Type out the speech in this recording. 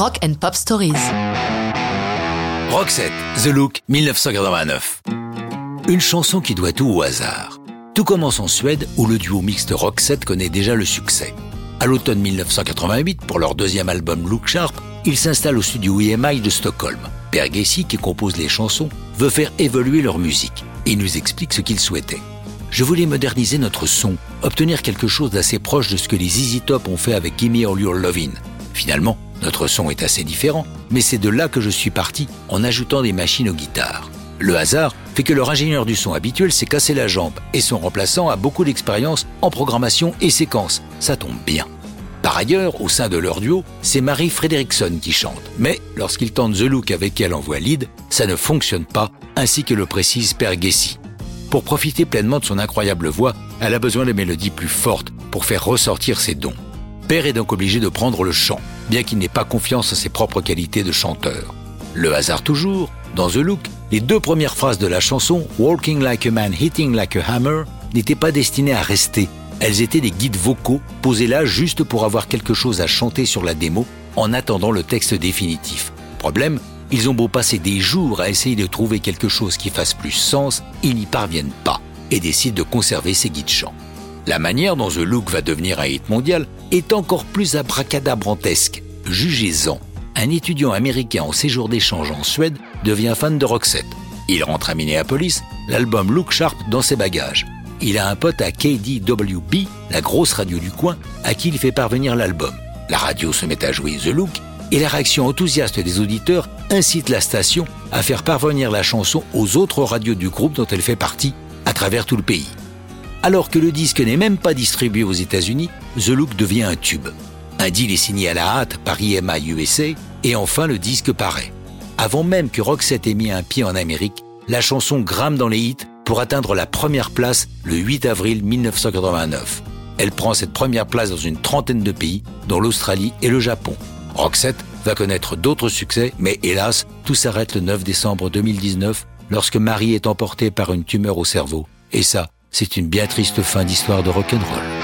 Rock and Pop Stories. Roxette, The Look, 1989. Une chanson qui doit tout au hasard. Tout commence en Suède où le duo mixte Roxette connaît déjà le succès. À l'automne 1988, pour leur deuxième album Look Sharp, ils s'installent au studio EMI de Stockholm. Per Gessy, qui compose les chansons, veut faire évoluer leur musique et nous explique ce qu'il souhaitait. Je voulais moderniser notre son, obtenir quelque chose d'assez proche de ce que les Easy Top ont fait avec Gimme All Your Lovin'. Finalement, notre son est assez différent, mais c'est de là que je suis parti en ajoutant des machines aux guitares. Le hasard fait que leur ingénieur du son habituel s'est cassé la jambe et son remplaçant a beaucoup d'expérience en programmation et séquence. Ça tombe bien. Par ailleurs, au sein de leur duo, c'est Marie Frederickson qui chante. Mais lorsqu'il tente The Look avec elle en voix lead, ça ne fonctionne pas, ainsi que le précise Per Gessi. Pour profiter pleinement de son incroyable voix, elle a besoin de mélodies plus fortes pour faire ressortir ses dons. Per est donc obligé de prendre le chant, bien qu'il n'ait pas confiance en ses propres qualités de chanteur. Le hasard toujours, dans The Look, les deux premières phrases de la chanson Walking like a man, hitting like a hammer n'étaient pas destinées à rester. Elles étaient des guides vocaux posés là juste pour avoir quelque chose à chanter sur la démo en attendant le texte définitif. Problème, ils ont beau passer des jours à essayer de trouver quelque chose qui fasse plus sens, ils n'y parviennent pas et décident de conserver ces guides chants. La manière dont The Look va devenir un hit mondial est encore plus abracadabrantesque. Jugez-en un étudiant américain en séjour d'échange en Suède devient fan de Roxette. Il rentre à Minneapolis, l'album Look Sharp dans ses bagages. Il a un pote à KDWB, la grosse radio du coin, à qui il fait parvenir l'album. La radio se met à jouer The Look et la réaction enthousiaste des auditeurs incite la station à faire parvenir la chanson aux autres radios du groupe dont elle fait partie à travers tout le pays. Alors que le disque n'est même pas distribué aux États-Unis, The Look devient un tube. Un deal est signé à la hâte par EMI USA et enfin le disque paraît. Avant même que Roxette ait mis un pied en Amérique, la chanson grimpe dans les hits pour atteindre la première place le 8 avril 1989. Elle prend cette première place dans une trentaine de pays, dont l'Australie et le Japon. Roxette va connaître d'autres succès, mais hélas, tout s'arrête le 9 décembre 2019 lorsque Marie est emportée par une tumeur au cerveau. Et ça, c'est une bien triste fin d'histoire de rock'n'roll.